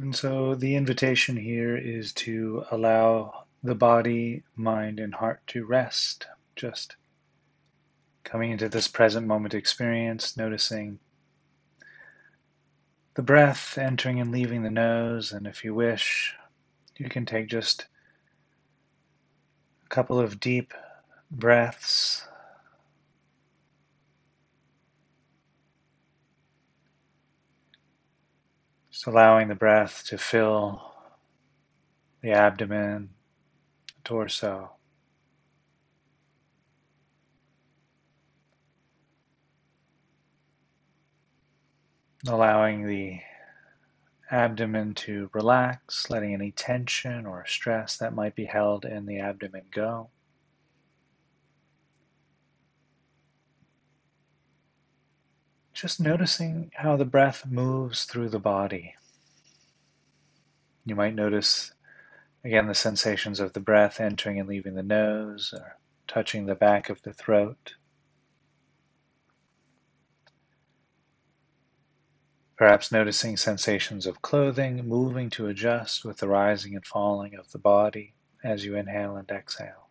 And so the invitation here is to allow the body, mind, and heart to rest. Just coming into this present moment experience, noticing the breath entering and leaving the nose. And if you wish, you can take just a couple of deep breaths Just allowing the breath to fill the abdomen, the torso. Allowing the abdomen to relax, letting any tension or stress that might be held in the abdomen go. Just noticing how the breath moves through the body. You might notice again the sensations of the breath entering and leaving the nose or touching the back of the throat. Perhaps noticing sensations of clothing moving to adjust with the rising and falling of the body as you inhale and exhale.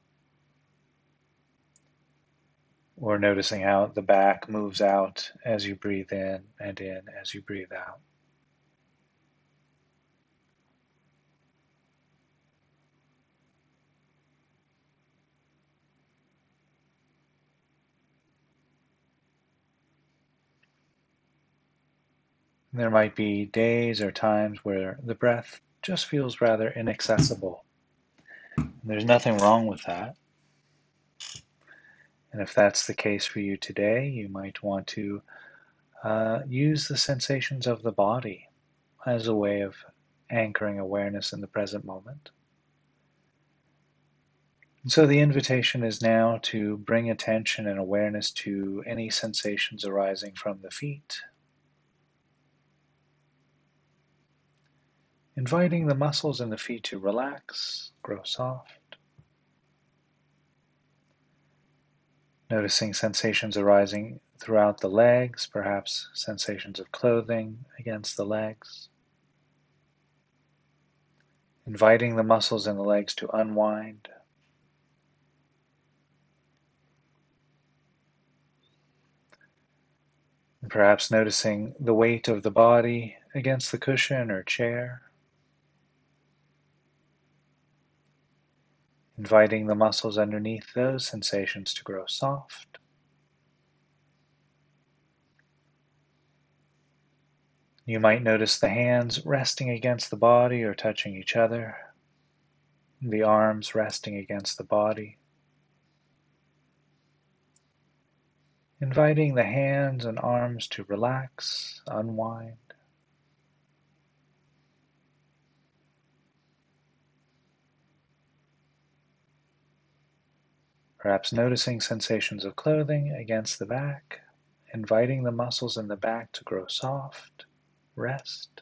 Or noticing how the back moves out as you breathe in and in as you breathe out. There might be days or times where the breath just feels rather inaccessible. There's nothing wrong with that. And if that's the case for you today, you might want to uh, use the sensations of the body as a way of anchoring awareness in the present moment. And so the invitation is now to bring attention and awareness to any sensations arising from the feet. Inviting the muscles in the feet to relax, grow soft. Noticing sensations arising throughout the legs, perhaps sensations of clothing against the legs. Inviting the muscles in the legs to unwind. Perhaps noticing the weight of the body against the cushion or chair. Inviting the muscles underneath those sensations to grow soft. You might notice the hands resting against the body or touching each other, the arms resting against the body. Inviting the hands and arms to relax, unwind. Perhaps noticing sensations of clothing against the back, inviting the muscles in the back to grow soft, rest.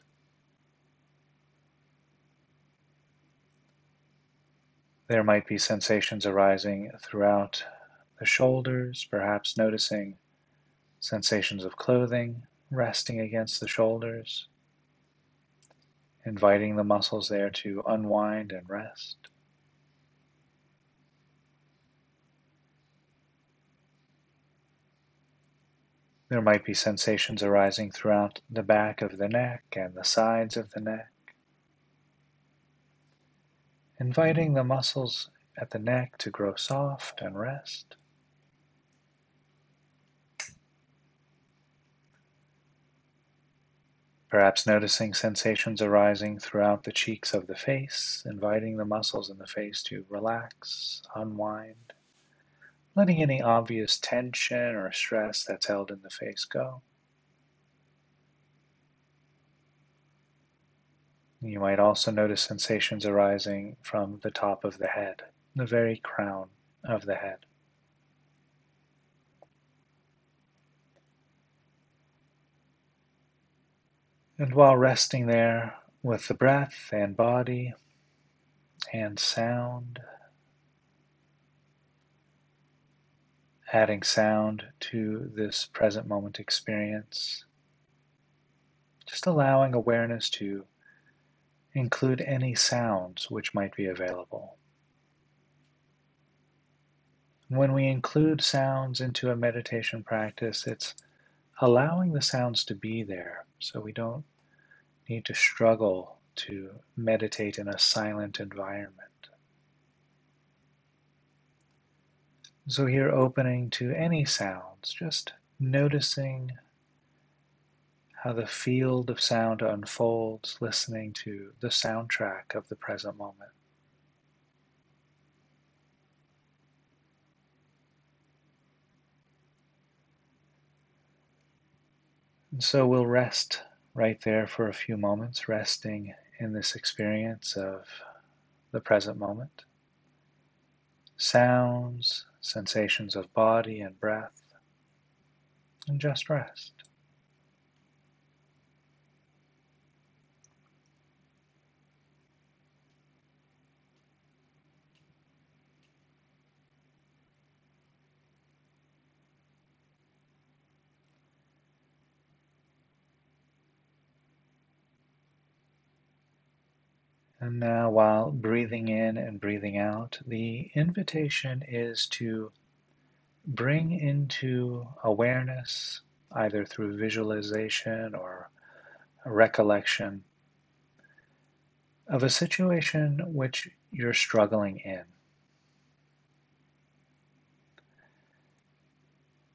There might be sensations arising throughout the shoulders, perhaps noticing sensations of clothing resting against the shoulders, inviting the muscles there to unwind and rest. There might be sensations arising throughout the back of the neck and the sides of the neck. Inviting the muscles at the neck to grow soft and rest. Perhaps noticing sensations arising throughout the cheeks of the face, inviting the muscles in the face to relax, unwind letting any obvious tension or stress that's held in the face go. You might also notice sensations arising from the top of the head, the very crown of the head. And while resting there with the breath and body and sound, adding sound to this present moment experience. Just allowing awareness to include any sounds which might be available. When we include sounds into a meditation practice, it's allowing the sounds to be there so we don't need to struggle to meditate in a silent environment. So, here opening to any sounds, just noticing how the field of sound unfolds, listening to the soundtrack of the present moment. And so we'll rest right there for a few moments, resting in this experience of the present moment. Sounds, sensations of body and breath, and just rest. And now, while breathing in and breathing out, the invitation is to bring into awareness, either through visualization or recollection, of a situation which you're struggling in.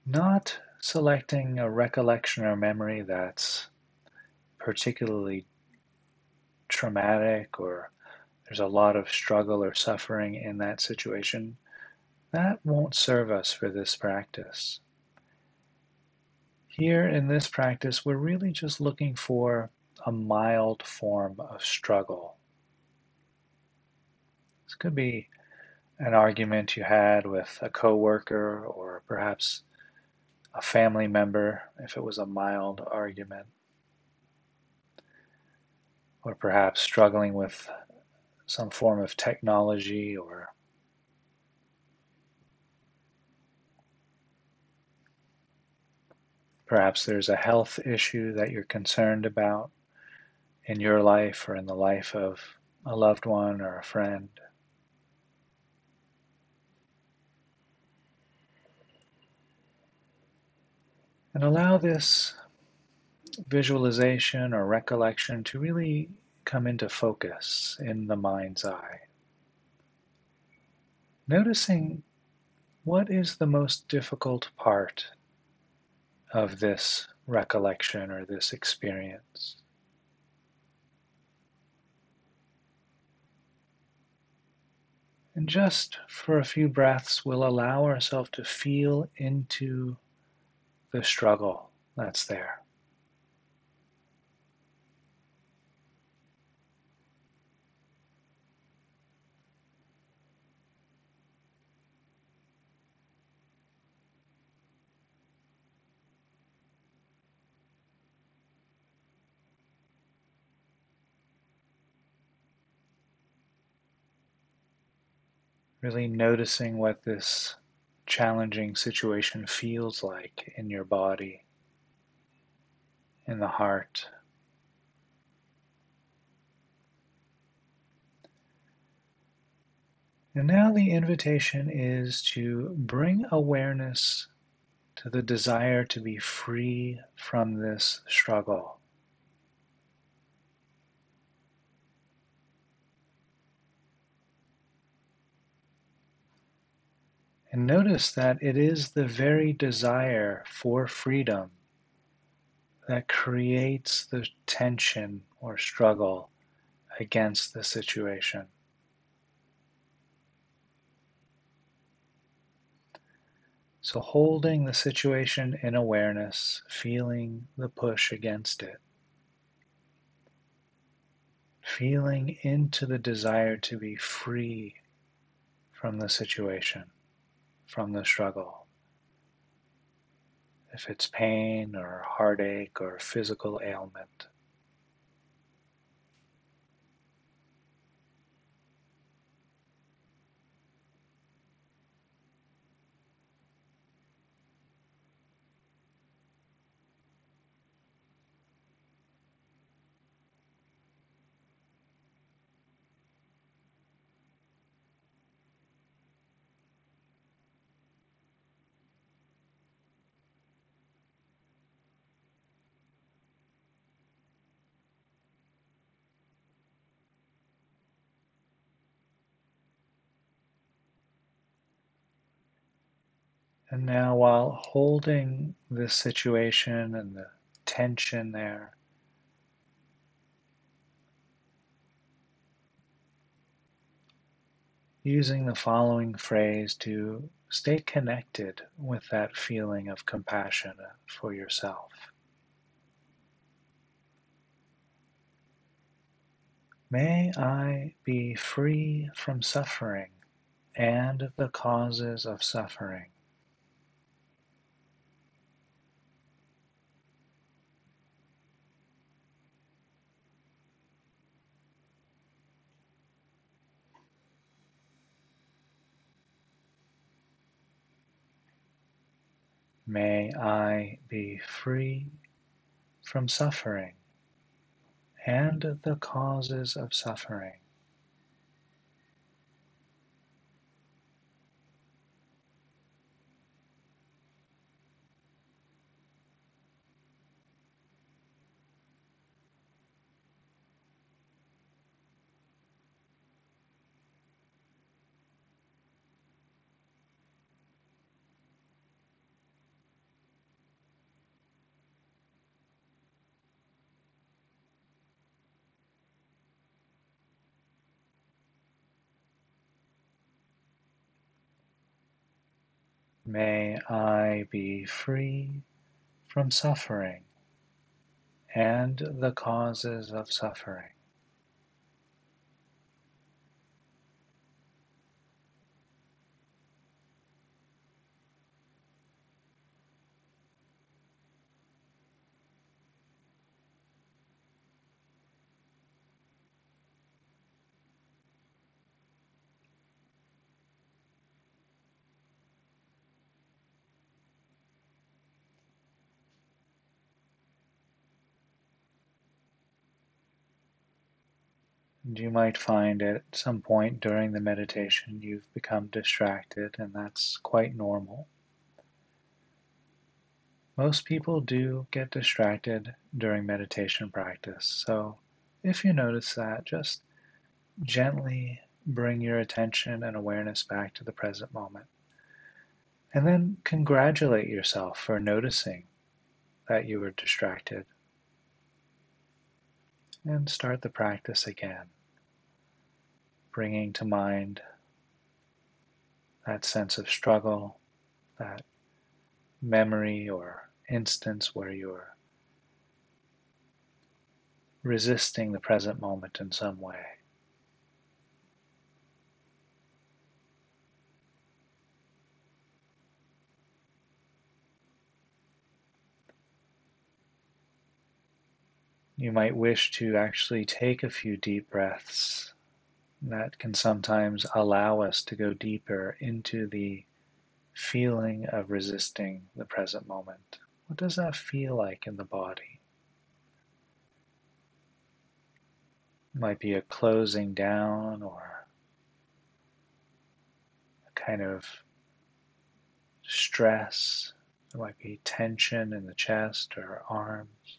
Not selecting a recollection or memory that's particularly traumatic or there's a lot of struggle or suffering in that situation, that won't serve us for this practice. Here in this practice, we're really just looking for a mild form of struggle. This could be an argument you had with a coworker or perhaps a family member if it was a mild argument or perhaps struggling with some form of technology or perhaps there's a health issue that you're concerned about in your life or in the life of a loved one or a friend. And allow this visualization or recollection to really come into focus in the mind's eye. Noticing what is the most difficult part of this recollection or this experience. And just for a few breaths, we'll allow ourselves to feel into the struggle that's there. Really noticing what this challenging situation feels like in your body, in the heart. And now the invitation is to bring awareness to the desire to be free from this struggle. And notice that it is the very desire for freedom that creates the tension or struggle against the situation. So, holding the situation in awareness, feeling the push against it, feeling into the desire to be free from the situation from the struggle. If it's pain or heartache or physical ailment. And now, while holding this situation and the tension there, using the following phrase to stay connected with that feeling of compassion for yourself. May I be free from suffering and the causes of suffering. May I be free from suffering and the causes of suffering. May I be free from suffering and the causes of suffering. You might find at some point during the meditation you've become distracted, and that's quite normal. Most people do get distracted during meditation practice, so if you notice that, just gently bring your attention and awareness back to the present moment. And then congratulate yourself for noticing that you were distracted. And start the practice again, bringing to mind that sense of struggle, that memory or instance where you're resisting the present moment in some way. You might wish to actually take a few deep breaths. That can sometimes allow us to go deeper into the feeling of resisting the present moment. What does that feel like in the body? It might be a closing down or a kind of stress. There might be tension in the chest or arms.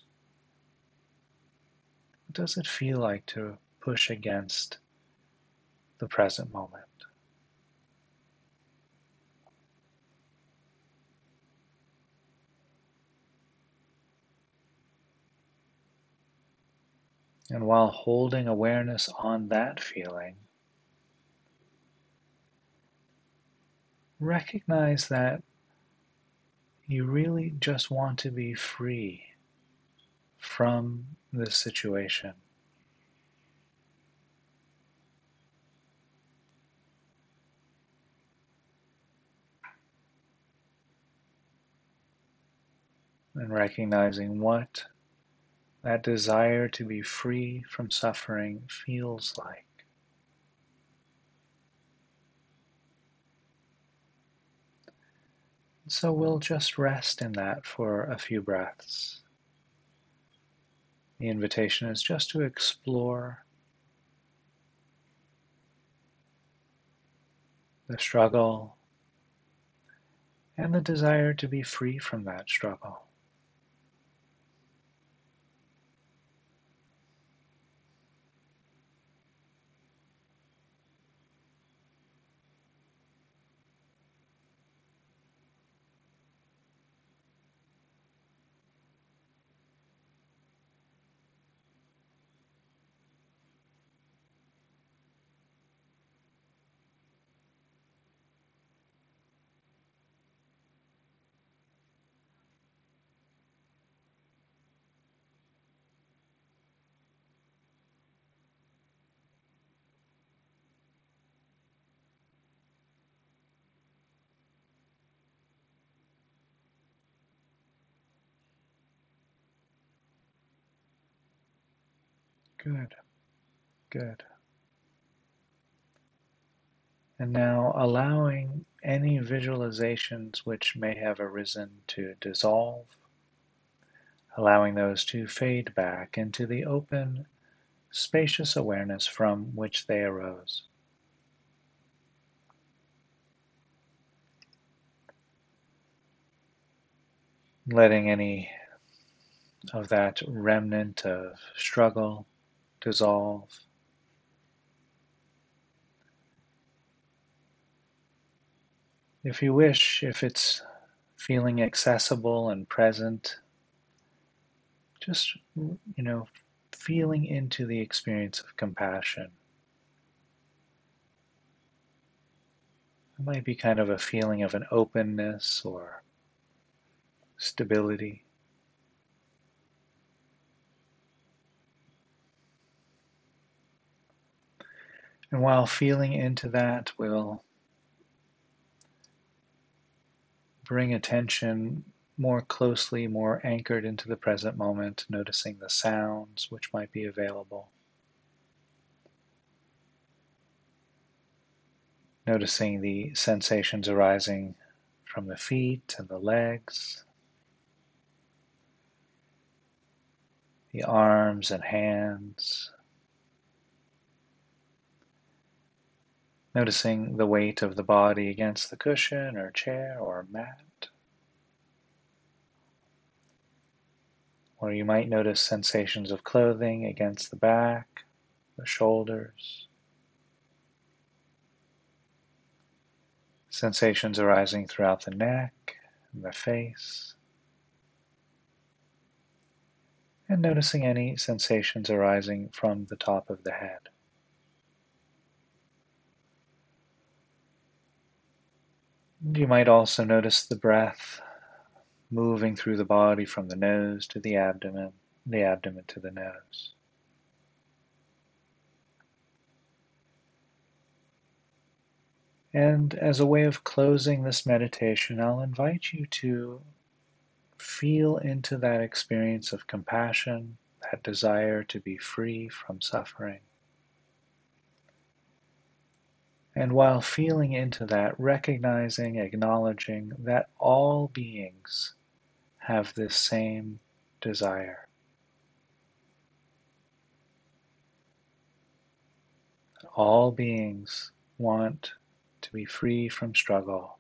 What does it feel like to push against the present moment? And while holding awareness on that feeling, recognize that you really just want to be free from this situation. And recognizing what that desire to be free from suffering feels like. So we'll just rest in that for a few breaths. The invitation is just to explore the struggle and the desire to be free from that struggle. Good. Good. And now allowing any visualizations which may have arisen to dissolve, allowing those to fade back into the open, spacious awareness from which they arose. Letting any of that remnant of struggle dissolve. If you wish, if it's feeling accessible and present, just, you know, feeling into the experience of compassion. It might be kind of a feeling of an openness or stability. And while feeling into that, we'll bring attention more closely, more anchored into the present moment, noticing the sounds which might be available. Noticing the sensations arising from the feet and the legs, the arms and hands. Noticing the weight of the body against the cushion or chair or mat. Or you might notice sensations of clothing against the back, the shoulders. Sensations arising throughout the neck and the face. And noticing any sensations arising from the top of the head. You might also notice the breath moving through the body from the nose to the abdomen, the abdomen to the nose. And as a way of closing this meditation, I'll invite you to feel into that experience of compassion, that desire to be free from suffering. And while feeling into that, recognizing, acknowledging that all beings have this same desire. All beings want to be free from struggle.